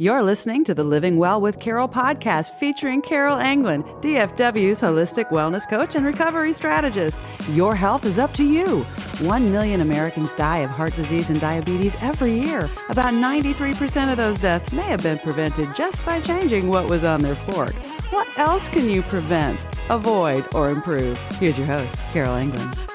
You're listening to the Living Well with Carol podcast featuring Carol Anglin, DFW's holistic wellness coach and recovery strategist. Your health is up to you. One million Americans die of heart disease and diabetes every year. About 93% of those deaths may have been prevented just by changing what was on their fork. What else can you prevent, avoid, or improve? Here's your host, Carol Anglin.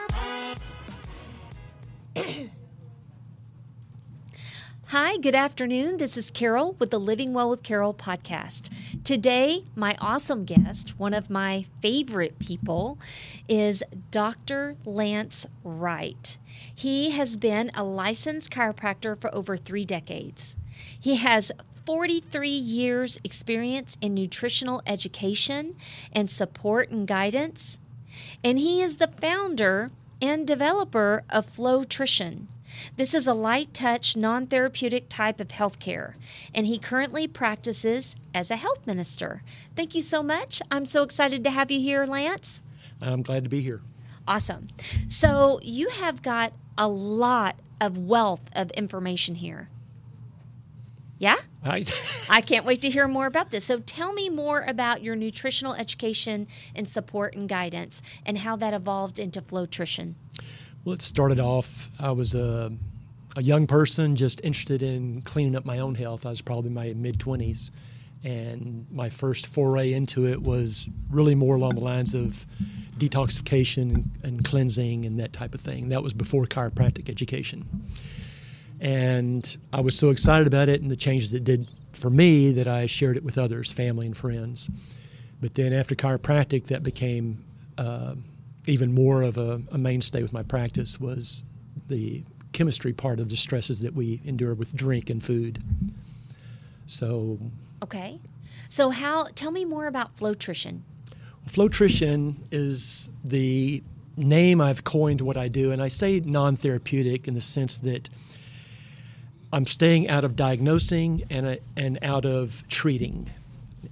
Good afternoon. This is Carol with the Living Well with Carol podcast. Today, my awesome guest, one of my favorite people, is Dr. Lance Wright. He has been a licensed chiropractor for over three decades. He has 43 years experience in nutritional education and support and guidance. And he is the founder and developer of Flowtrition this is a light touch, non therapeutic type of healthcare, and he currently practices as a health minister. Thank you so much. I'm so excited to have you here, Lance. I'm glad to be here. Awesome. So, you have got a lot of wealth of information here. Yeah? I, I can't wait to hear more about this. So tell me more about your nutritional education and support and guidance and how that evolved into Flowtrition. Well, it started off, I was a, a young person just interested in cleaning up my own health. I was probably in my mid 20s. And my first foray into it was really more along the lines of detoxification and, cleansing and that type of thing. That was before chiropractic education. And I was so excited about it and the changes it did for me that I shared it with others, family and friends. But then after chiropractic, that became uh, even more of a, a mainstay with my practice was the chemistry part of the stresses that we endure with drink and food. So, okay. So, how? Tell me more about Flowtrition. Flowtrition is the name I've coined what I do, and I say non-therapeutic in the sense that I'm staying out of diagnosing and and out of treating,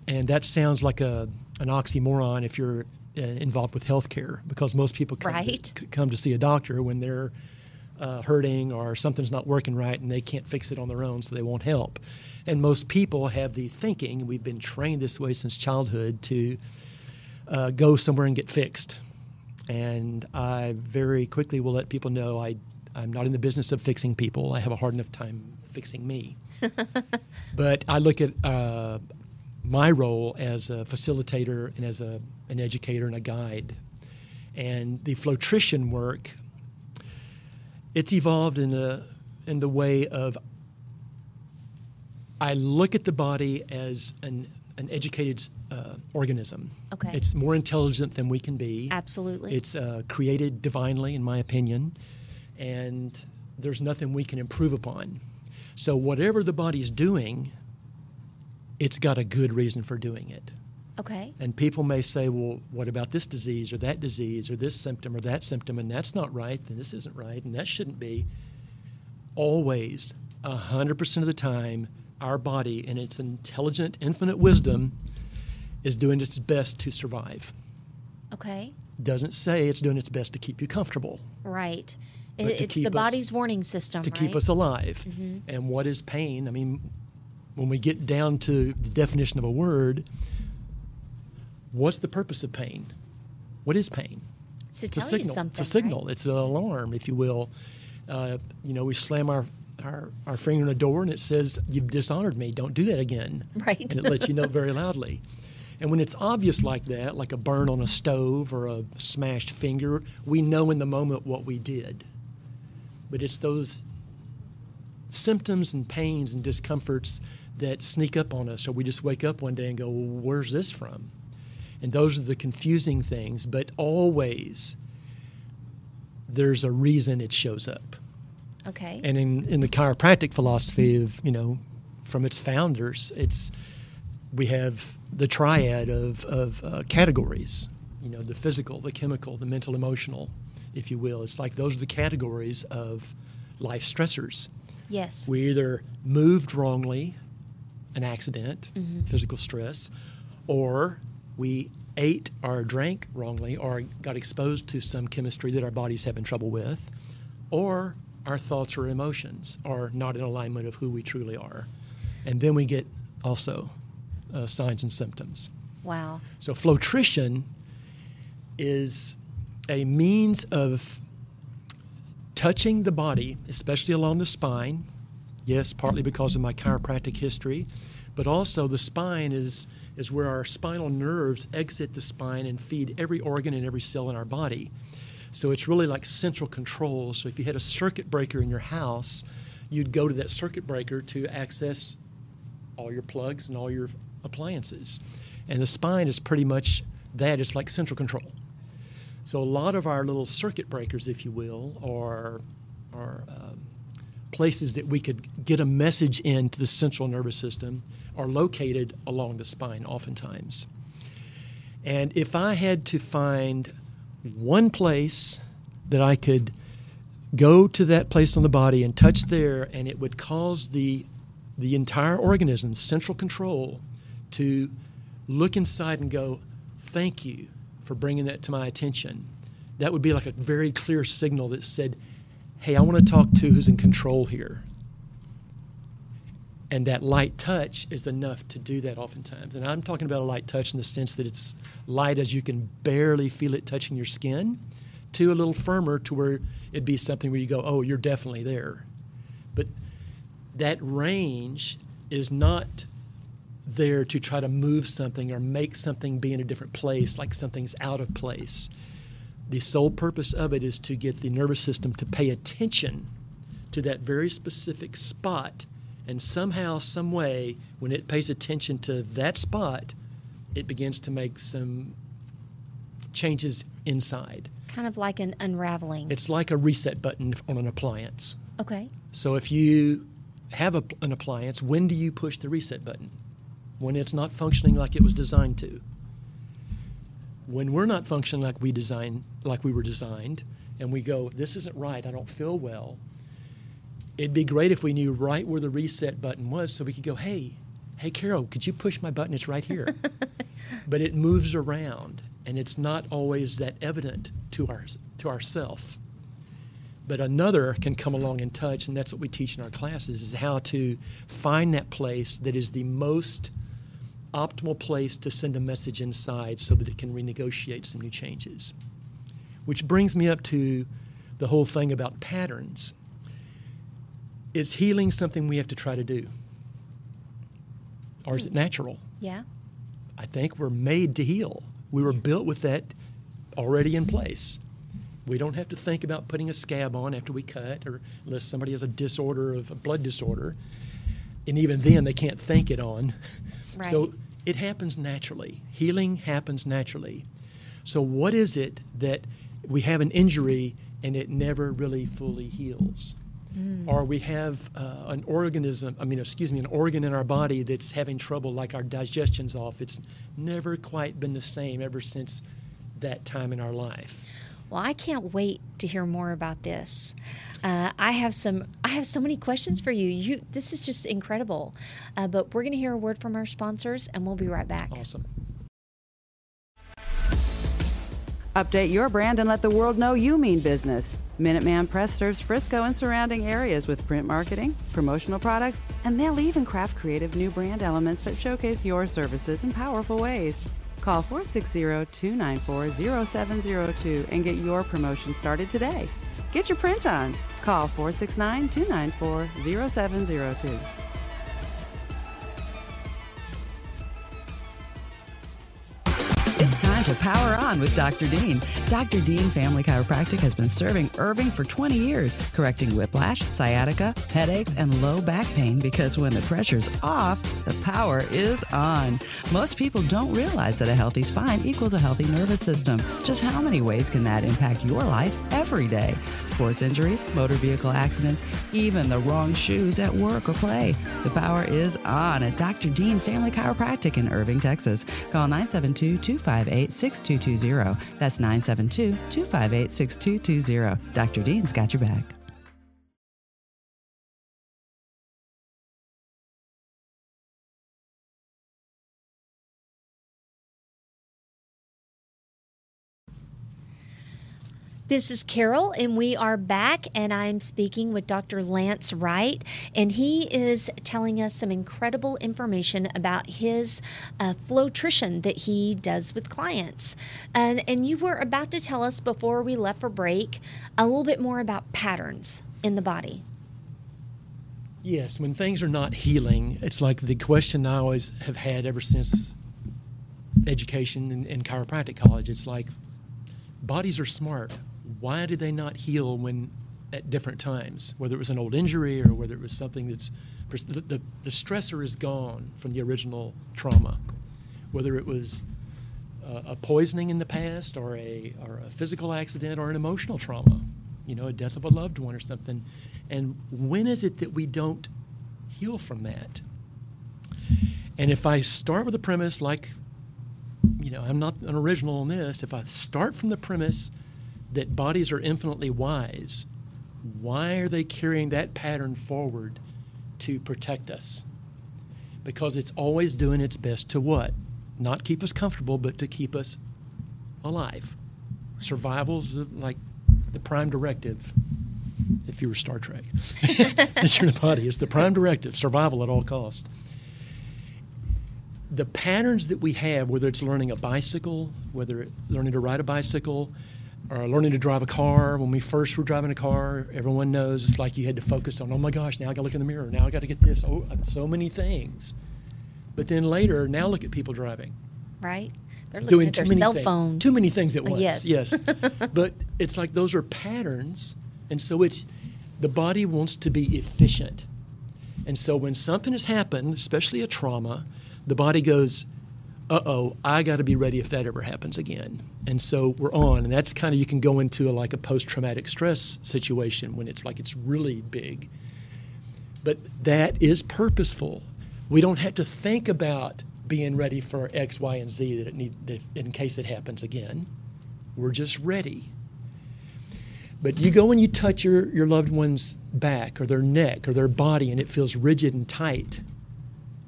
and that sounds like a an oxymoron if you're involved with healthcare because most people come, right. to, come to see a doctor when they're uh, hurting or something's not working right and they can't fix it on their own, so they won't help. And most people have the thinking, we've been trained this way since childhood, to uh, go somewhere and get fixed. And I very quickly will let people know I, I'm not in the business of fixing people. I have a hard enough time fixing me. but I look at uh, my role as a facilitator and as a, an educator and a guide. And the Flowtrition work, it's evolved in, a, in the way of I look at the body as an, an educated uh, organism. Okay. It's more intelligent than we can be. Absolutely. It's uh, created divinely, in my opinion, and there's nothing we can improve upon. So, whatever the body's doing, it's got a good reason for doing it. Okay. And people may say, well, what about this disease or that disease or this symptom or that symptom? And that's not right, then this isn't right, and that shouldn't be. Always, 100% of the time, our body, in its intelligent, infinite wisdom, is doing its best to survive. Okay. Doesn't say it's doing its best to keep you comfortable. Right. it's the body's us, warning system. To right? keep us alive. Mm-hmm. And what is pain? I mean, when we get down to the definition of a word, what's the purpose of pain? What is pain? It's, it's a signal. It's a signal. Right? It's an alarm, if you will. Uh, you know, we slam our, our, our finger in a door and it says, You've dishonored me. Don't do that again. Right. And it lets you know very loudly. And when it's obvious like that, like a burn on a stove or a smashed finger, we know in the moment what we did. But it's those symptoms and pains and discomforts that sneak up on us, or we just wake up one day and go, well, Where's this from? And those are the confusing things, but always there's a reason it shows up. Okay. And in, in the chiropractic philosophy of, you know, from its founders, it's we have the triad of, of uh, categories, you know, the physical, the chemical, the mental, emotional, if you will. It's like those are the categories of life stressors. Yes. We either moved wrongly, an accident, mm-hmm. physical stress, or we ate or drank wrongly or got exposed to some chemistry that our body's having trouble with, or our thoughts or emotions are not in alignment of who we truly are. And then we get also uh, signs and symptoms. Wow. So, flowtrition is a means of touching the body, especially along the spine. Yes, partly because of my chiropractic history, but also the spine is, is where our spinal nerves exit the spine and feed every organ and every cell in our body. So it's really like central control. So if you had a circuit breaker in your house, you'd go to that circuit breaker to access all your plugs and all your appliances. And the spine is pretty much that. It's like central control. So a lot of our little circuit breakers, if you will, are, are um, places that we could get a message into the central nervous system are located along the spine oftentimes. And if I had to find one place that I could go to that place on the body and touch there, and it would cause the, the entire organism's central control, to look inside and go, Thank you for bringing that to my attention. That would be like a very clear signal that said, Hey, I want to talk to who's in control here. And that light touch is enough to do that oftentimes. And I'm talking about a light touch in the sense that it's light as you can barely feel it touching your skin, to a little firmer to where it'd be something where you go, oh, you're definitely there. But that range is not there to try to move something or make something be in a different place, like something's out of place. The sole purpose of it is to get the nervous system to pay attention to that very specific spot and somehow, some way, when it pays attention to that spot, it begins to make some changes inside. Kind of like an unraveling. It's like a reset button on an appliance. Okay. So if you have a, an appliance, when do you push the reset button? When it's not functioning like it was designed to. When we're not functioning like we designed, like we were designed, and we go, "This isn't right. I don't feel well." it'd be great if we knew right where the reset button was so we could go, hey, hey, Carol, could you push my button? It's right here. but it moves around and it's not always that evident to our to ourself. But another can come along and touch, and that's what we teach in our classes is how to find that place that is the most optimal place to send a message inside so that it can renegotiate some new changes. Which brings me up to the whole thing about patterns is healing something we have to try to do? Or is it natural? Yeah. I think we're made to heal. We were built with that already in place. We don't have to think about putting a scab on after we cut, or unless somebody has a disorder of a blood disorder. And even then, they can't think it on. Right. So it happens naturally. Healing happens naturally. So, what is it that we have an injury and it never really fully heals? Mm. Or we have uh, an organism, I mean, excuse me, an organ in our body that's having trouble, like our digestion's off. It's never quite been the same ever since that time in our life. Well, I can't wait to hear more about this. Uh, I have some. I have so many questions for you. You, this is just incredible. Uh, but we're going to hear a word from our sponsors, and we'll be right back. Awesome. Update your brand and let the world know you mean business. Minuteman Press serves Frisco and surrounding areas with print marketing, promotional products, and they'll even craft creative new brand elements that showcase your services in powerful ways. Call 460 294 0702 and get your promotion started today. Get your print on. Call 469 294 0702. to Power On with Dr. Dean. Dr. Dean Family Chiropractic has been serving Irving for 20 years, correcting whiplash, sciatica, headaches, and low back pain because when the pressure's off, the power is on. Most people don't realize that a healthy spine equals a healthy nervous system. Just how many ways can that impact your life every day? Sports injuries, motor vehicle accidents, even the wrong shoes at work or play. The power is on at Dr. Dean Family Chiropractic in Irving, Texas. Call 972 258 6220. That's 972 258 6220. Dr. Dean's got your back. This is Carol, and we are back, and I'm speaking with Dr. Lance Wright, and he is telling us some incredible information about his uh, Flowtrition that he does with clients. And, and you were about to tell us before we left for break a little bit more about patterns in the body. Yes, when things are not healing, it's like the question I always have had ever since education in, in chiropractic college. It's like bodies are smart. Why did they not heal when at different times? Whether it was an old injury or whether it was something that's the, the, the stressor is gone from the original trauma. Whether it was uh, a poisoning in the past or a, or a physical accident or an emotional trauma, you know, a death of a loved one or something. And when is it that we don't heal from that? And if I start with a premise like you know, I'm not an original on this. If I start from the premise that bodies are infinitely wise, why are they carrying that pattern forward to protect us? Because it's always doing its best to what? Not keep us comfortable, but to keep us alive. Survival's like the prime directive. If you were Star Trek, since you're the body, it's the prime directive: survival at all costs. the patterns that we have, whether it's learning a bicycle, whether it's learning to ride a bicycle, or learning to drive a car. When we first were driving a car, everyone knows it's like you had to focus on, oh my gosh, now I got to look in the mirror. Now I got to get this. Oh, uh, so many things. But then later, now look at people driving. Right. They're looking doing at their cell things, phone. Too many things at uh, once. Yes. Yes. but it's like those are patterns, and so it's the body wants to be efficient. And so when something has happened, especially a trauma, the body goes, uh oh, I got to be ready if that ever happens again. And so we're on. And that's kind of, you can go into a, like a post traumatic stress situation when it's like it's really big. But that is purposeful. We don't have to think about being ready for X, Y, and Z that it need, that in case it happens again. We're just ready. But you go and you touch your, your loved one's back or their neck or their body and it feels rigid and tight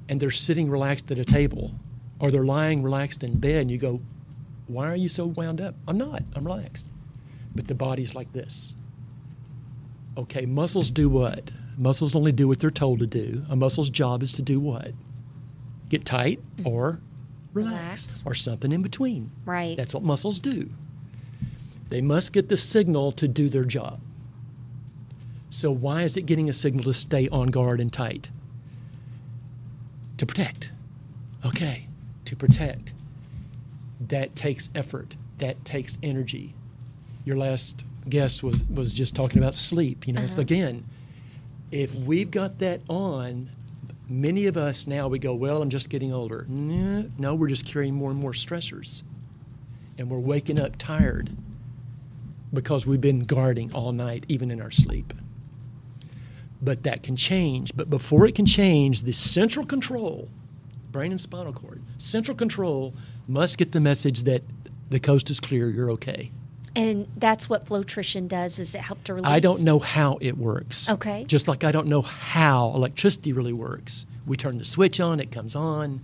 and they're sitting relaxed at a table or they're lying relaxed in bed and you go, Why are you so wound up? I'm not, I'm relaxed. But the body's like this. Okay, muscles do what? Muscles only do what they're told to do. A muscle's job is to do what? Get tight or relax, relax. or something in between. Right. That's what muscles do. They must get the signal to do their job. So, why is it getting a signal to stay on guard and tight? to protect. Okay, to protect. That takes effort. That takes energy. Your last guest was was just talking about sleep. You know, uh-huh. so again, if we've got that on, many of us now we go, well, I'm just getting older. No, no, we're just carrying more and more stressors, and we're waking up tired because we've been guarding all night, even in our sleep but that can change. But before it can change, the central control, brain and spinal cord, central control must get the message that the coast is clear, you're okay. And that's what Flowtrition does is it help to release? I don't know how it works. Okay. Just like I don't know how electricity really works. We turn the switch on, it comes on.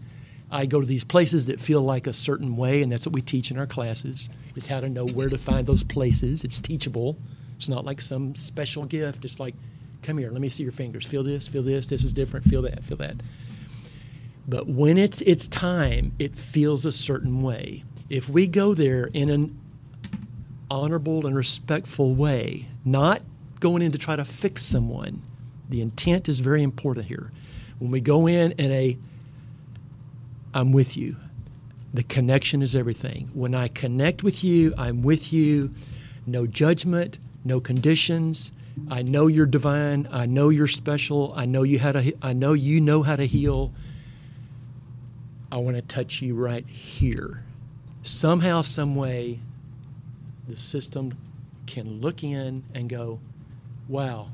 I go to these places that feel like a certain way, and that's what we teach in our classes, is how to know where to find those places. It's teachable. It's not like some special gift. It's like come here, let me see your fingers. Feel this, feel this, this is different, feel that, feel that. But when it's it's time, it feels a certain way. If we go there in an honorable and respectful way, not going in to try to fix someone, the intent is very important here. When we go in in a I'm with you. The connection is everything. When I connect with you, I'm with you. No judgment, no conditions. I know you're divine. I know you're special. I know you how to. I know you know how to heal. I want to touch you right here. Somehow, some way, the system can look in and go, "Wow,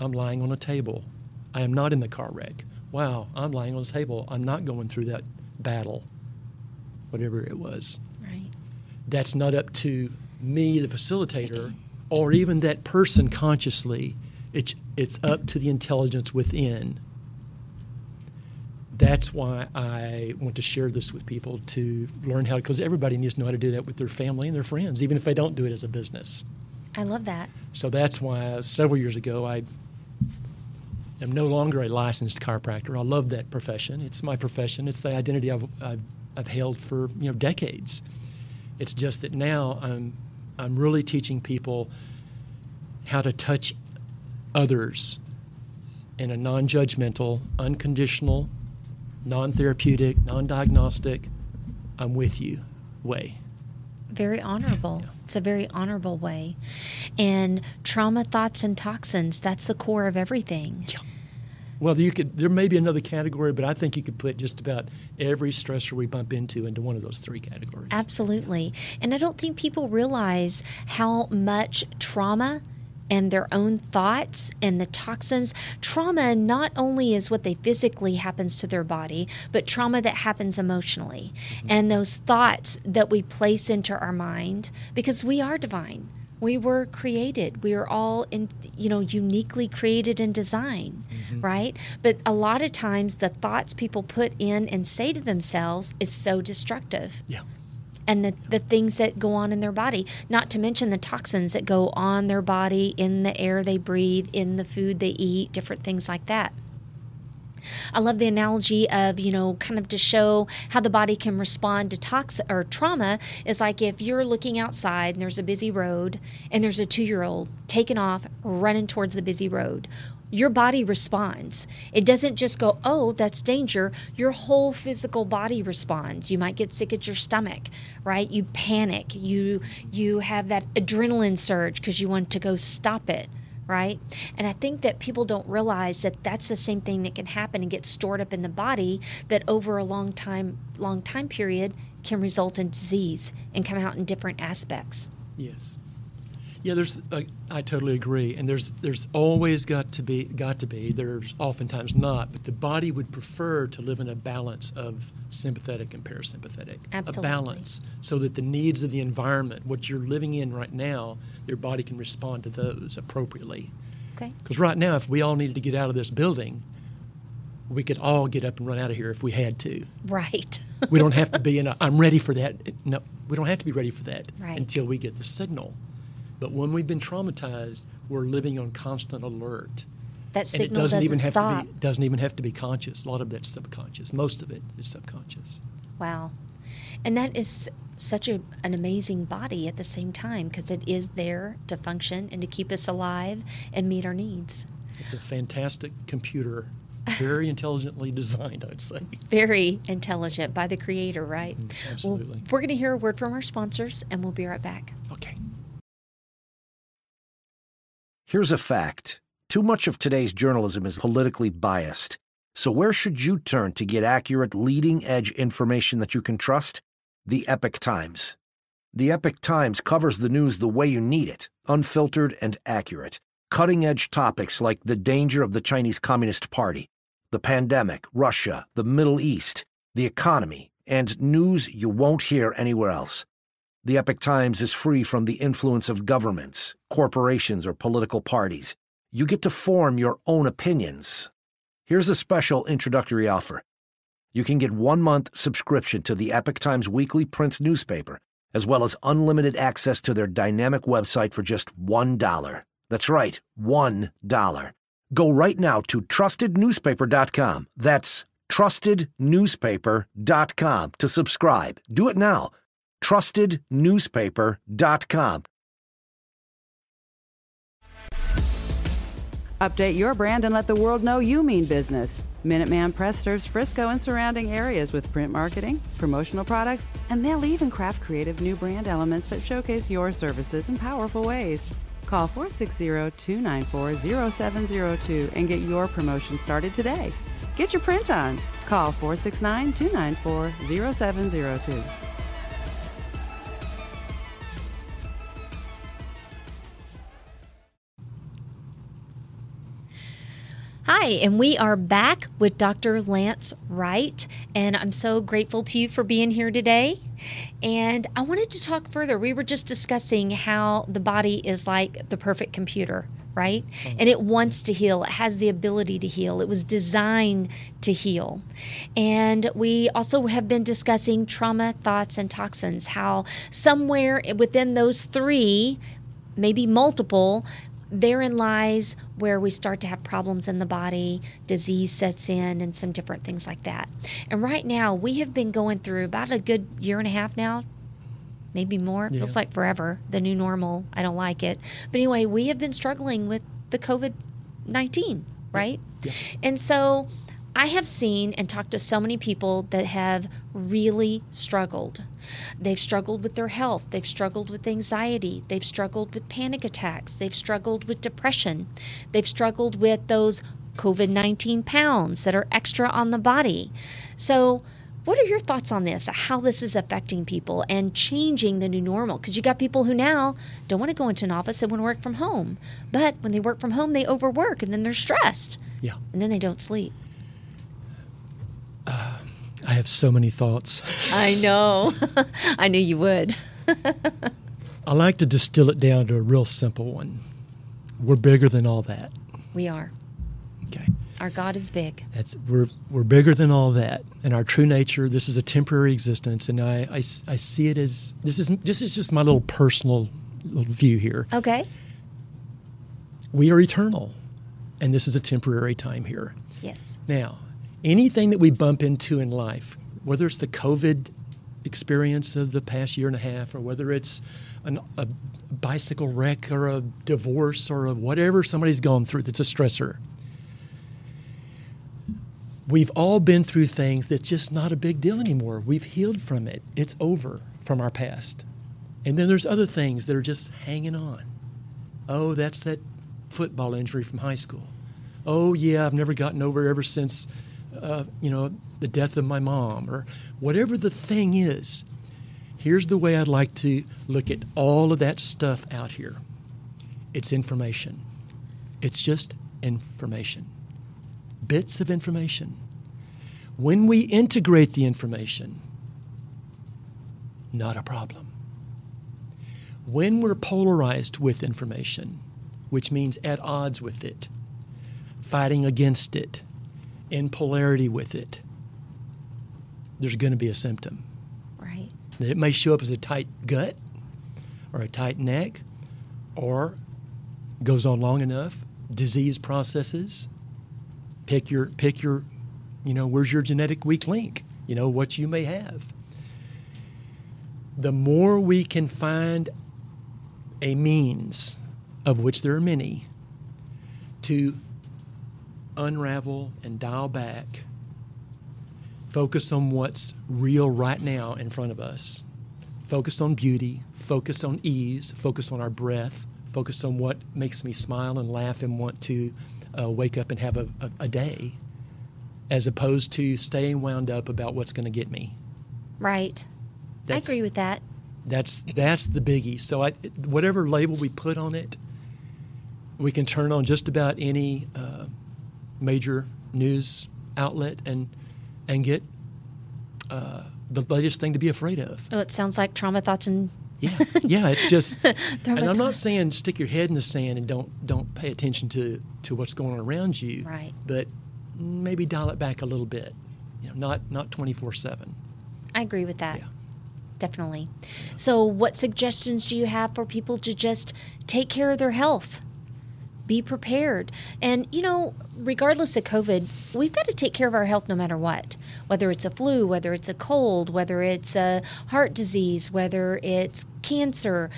I'm lying on a table. I am not in the car wreck. Wow, I'm lying on a table. I'm not going through that battle, whatever it was." Right. That's not up to me, the facilitator or even that person consciously. It's, it's up to the intelligence within. That's why I want to share this with people to learn how, because everybody needs to know how to do that with their family and their friends, even if they don't do it as a business. I love that. So that's why several years ago I am no longer a licensed chiropractor. I love that profession. It's my profession. It's the identity I've, I've, I've held for you know decades. It's just that now I'm I'm really teaching people how to touch others in a non-judgmental, unconditional, non-therapeutic, non-diagnostic, I'm with you way. Very honorable. Yeah. It's a very honorable way. And trauma, thoughts, and toxins, that's the core of everything. Yeah. Well, you could. There may be another category, but I think you could put just about every stressor we bump into into one of those three categories. Absolutely. And I don't think people realize how much trauma and their own thoughts and the toxins. Trauma not only is what they physically happens to their body, but trauma that happens emotionally. Mm-hmm. And those thoughts that we place into our mind because we are divine. We were created. We are all in you know uniquely created and designed, mm-hmm. right? But a lot of times the thoughts people put in and say to themselves is so destructive. Yeah and the, the things that go on in their body, not to mention the toxins that go on their body, in the air they breathe, in the food they eat, different things like that. I love the analogy of, you know, kind of to show how the body can respond to tox or trauma is like if you're looking outside and there's a busy road and there's a two year old taking off, running towards the busy road your body responds. It doesn't just go, oh, that's danger. Your whole physical body responds. You might get sick at your stomach, right? You panic. You you have that adrenaline surge because you want to go stop it, right? And I think that people don't realize that that's the same thing that can happen and get stored up in the body that over a long time long time period can result in disease and come out in different aspects. Yes. Yeah, there's. Uh, I totally agree, and there's there's always got to be got to be. There's oftentimes not, but the body would prefer to live in a balance of sympathetic and parasympathetic. Absolutely. A balance, so that the needs of the environment, what you're living in right now, your body can respond to those appropriately. Okay. Because right now, if we all needed to get out of this building, we could all get up and run out of here if we had to. Right. we don't have to be in a. I'm ready for that. No, we don't have to be ready for that right. until we get the signal. But when we've been traumatized, we're living on constant alert. That signal and it doesn't, doesn't even have stop. to be doesn't even have to be conscious. A lot of that's subconscious. Most of it is subconscious. Wow. And that is such a, an amazing body at the same time because it is there to function and to keep us alive and meet our needs. It's a fantastic computer, very intelligently designed, I'd say. Very intelligent by the creator, right? Mm, absolutely. Well, we're going to hear a word from our sponsors and we'll be right back. Here's a fact too much of today's journalism is politically biased. So, where should you turn to get accurate, leading edge information that you can trust? The Epoch Times. The Epoch Times covers the news the way you need it, unfiltered and accurate. Cutting edge topics like the danger of the Chinese Communist Party, the pandemic, Russia, the Middle East, the economy, and news you won't hear anywhere else. The Epoch Times is free from the influence of governments, corporations, or political parties. You get to form your own opinions. Here's a special introductory offer. You can get one month subscription to the Epoch Times weekly print newspaper, as well as unlimited access to their dynamic website for just $1. That's right, $1. Go right now to trustednewspaper.com. That's trustednewspaper.com to subscribe. Do it now trustednewspaper.com. Update your brand and let the world know you mean business. Minuteman Press serves Frisco and surrounding areas with print marketing, promotional products, and they'll even craft creative new brand elements that showcase your services in powerful ways. Call 460-294-0702 and get your promotion started today. Get your print on. Call 469-294-0702. Hi, and we are back with Dr. Lance Wright, and I'm so grateful to you for being here today. And I wanted to talk further. We were just discussing how the body is like the perfect computer, right? And it wants to heal, it has the ability to heal, it was designed to heal. And we also have been discussing trauma, thoughts, and toxins, how somewhere within those three, maybe multiple, therein lies where we start to have problems in the body, disease sets in, and some different things like that. And right now, we have been going through about a good year and a half now, maybe more. It Yeah. feels like forever. The new normal. I don't like it. But anyway, we have been struggling with the COVID 19, right? Yeah. And so I have seen and talked to so many people that have really struggled. They've struggled with their health, they've struggled with anxiety, they've struggled with panic attacks, they've struggled with depression, they've struggled with those COVID 19 pounds that are extra on the body. So, what are your thoughts on this? How this is affecting people and changing the new normal? Because you got people who now don't want to go into an office, they want to work from home. But when they work from home, they overwork and then they're stressed Yeah. and then they don't sleep. I have so many thoughts. I know. I knew you would. I like to distill it down to a real simple one. We're bigger than all that. We are. Okay. Our God is big. That's, we're, we're bigger than all that. And our true nature, this is a temporary existence. And I I see it as this is, this is just my little personal little view here. Okay. We are eternal. And this is a temporary time here. Yes. Now, anything that we bump into in life, whether it's the COVID experience of the past year and a half, or whether it's an, a bicycle wreck or a divorce or a whatever somebody's gone through that's a stressor, we've all been through things that's just not a big deal anymore. We've healed from it, it's over from our past. And then there's other things that are just hanging on. Oh, that's that football injury from high school. Oh, yeah, I've never gotten over ever since, uh, you know, the death of my mom, or whatever the thing is. Here's the way I'd like to look at all of that stuff out here it's information, it's just information, bits of information. When we integrate the information, not a problem. When we're polarized with information, which means at odds with it, fighting against it, in polarity with it, there's going to be a symptom. Right. It may show up as a tight gut or a tight neck or goes on long enough, disease processes. Pick your pick your you know, where's your genetic weak link? You know, what you may have. The more we can find a means, of which there are many, to unravel and dial back, focus on what's real right now in front of us, focus on beauty, focus on ease, focus on our breath, focus on what makes me smile and laugh and want to uh, wake up and have a, a, a day, as opposed to staying wound up about what's going to get me. Right. I agree with that. That's that's the biggie. So I, whatever label we put on it, we can turn on just about any uh, major news outlet and and get uh, the latest thing to be afraid of. Oh, it sounds like trauma thoughts and Yeah, yeah. It's just, and I'm not saying stick your head in the sand and don't don't pay attention to to what's going on around you. Right. But maybe dial it back a little bit. You know, not not 24 seven. I agree with that. Yeah. Definitely. So, what suggestions do you have for people to just take care of their health? Be prepared. And, you know, regardless of COVID, we've got to take care of our health no matter what. Whether it's a flu, whether it's a cold, whether it's a heart disease, whether it's cancer.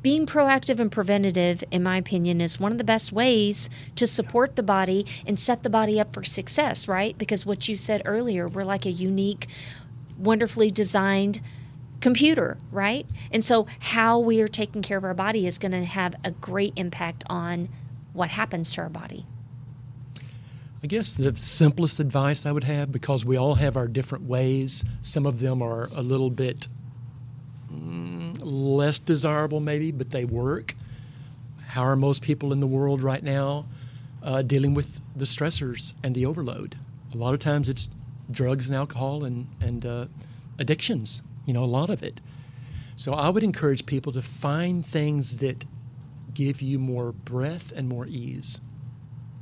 Being proactive and preventative, in my opinion, is one of the best ways to support the body and set the body up for success, right? Because what you said earlier, we're like a unique, wonderfully designed computer, right? And so, how we are taking care of our body is going to have a great impact on what happens to our body. I guess the simplest advice I would have, because we all have our different ways, some of them are a little bit mm, less desirable, maybe, but they work. How are most people in the world right now uh, dealing with the stressors and the overload? A lot of times it's drugs and alcohol and, and uh, addictions, you know, a lot of it. So I would encourage people to find things that give you more breath and more ease.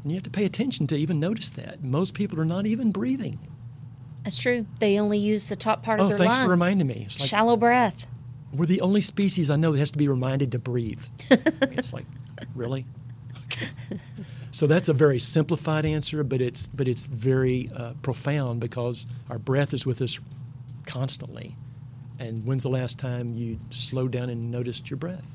And you have to pay attention to even notice that. Most people are not even breathing. That's true. They only use the top part Oh, of their lungs. Oh, thanks for reminding me. It's like- Shallow breath. We're the only species I know that has to be reminded to breathe. It's like, really? Okay. So that's a very simplified answer, but it's but it's very uh, profound because our breath is with us constantly. And when's the last time you slowed down and noticed your breath?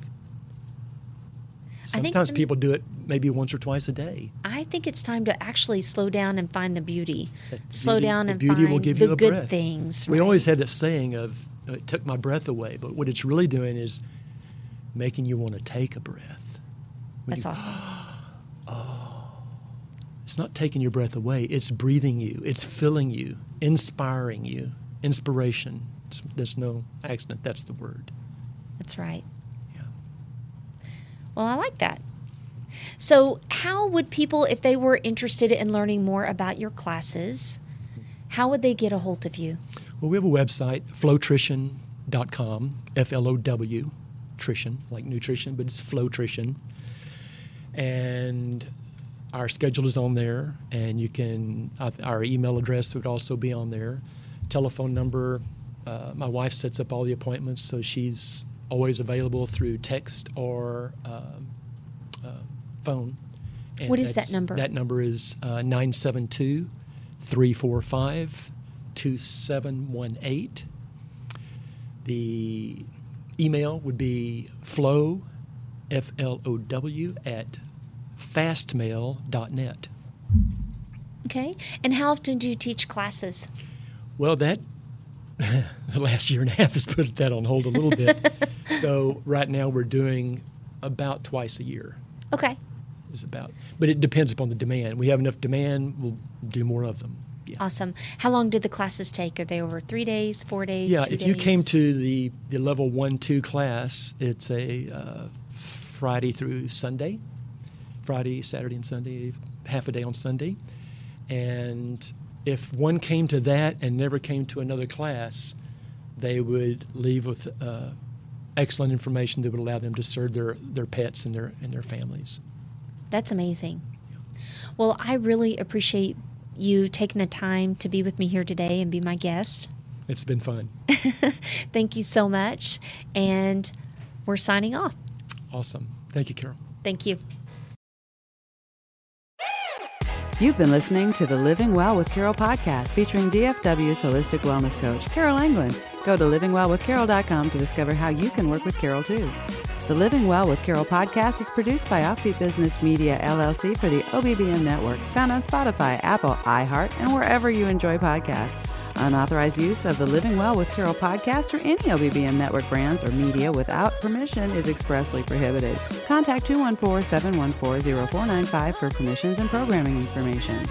Sometimes some- people do it maybe once or twice a day. I think it's time to actually slow down and find the beauty. Slow beauty- down and beauty find will give the you a good breath. things. We right? always have that saying of uh, it took my breath away, but what it's really doing is making you want to take a breath. When That's you- awesome. It's not taking your breath away, it's breathing you, it's filling you, inspiring you. Inspiration. It's, there's no accident, that's the word. That's right. Well, I like that. So, how would people, if they were interested in learning more about your classes, how would they get a hold of you? Well, we have a website, flowtrition.com, F L O W, trition, like nutrition, but it's flowtrition. And our schedule is on there, and you can, uh, our email address would also be on there. Telephone number, uh, my wife sets up all the appointments, so she's always available through text or um, uh, phone. And What is that number? That number is uh, 972 345 2718. The email would be flow, F L O W, at fastmail.net. Okay. And how often do you teach classes? Well, that the last year and a half has put that on hold a little bit. so right now we're doing about twice a year. Okay. Is about, but it depends upon the demand. We have enough demand, we'll do more of them. Yeah. Awesome. How long did the classes take? Are they over three days, four days? Yeah, if you came to the, the level one, two class, it's a uh, Friday through Sunday, Friday, Saturday, and Sunday, half a day on Sunday. And if one came to that and never came to another class, they would leave with uh, excellent information that would allow them to serve their, their pets and their, and their families. That's amazing. Well, I really appreciate you taking the time to be with me here today and be my guest. It's been fun. Thank you so much. And we're signing off. Awesome. Thank you, Carol. Thank you. You've been listening to the Living Well with Carol podcast featuring DFW's holistic wellness coach, Carol Anglin. Go to livingwellwithcarol.com to discover how you can work with Carol too. The Living Well with Carol podcast is produced by Offbeat Business Media LLC for the OBBM network, found on Spotify, Apple, iHeart, and wherever you enjoy podcasts. Unauthorized use of the Living Well with Carol podcast or any OBBM network brands or media without permission is expressly prohibited. Contact 214 714 0495 for permissions and programming information.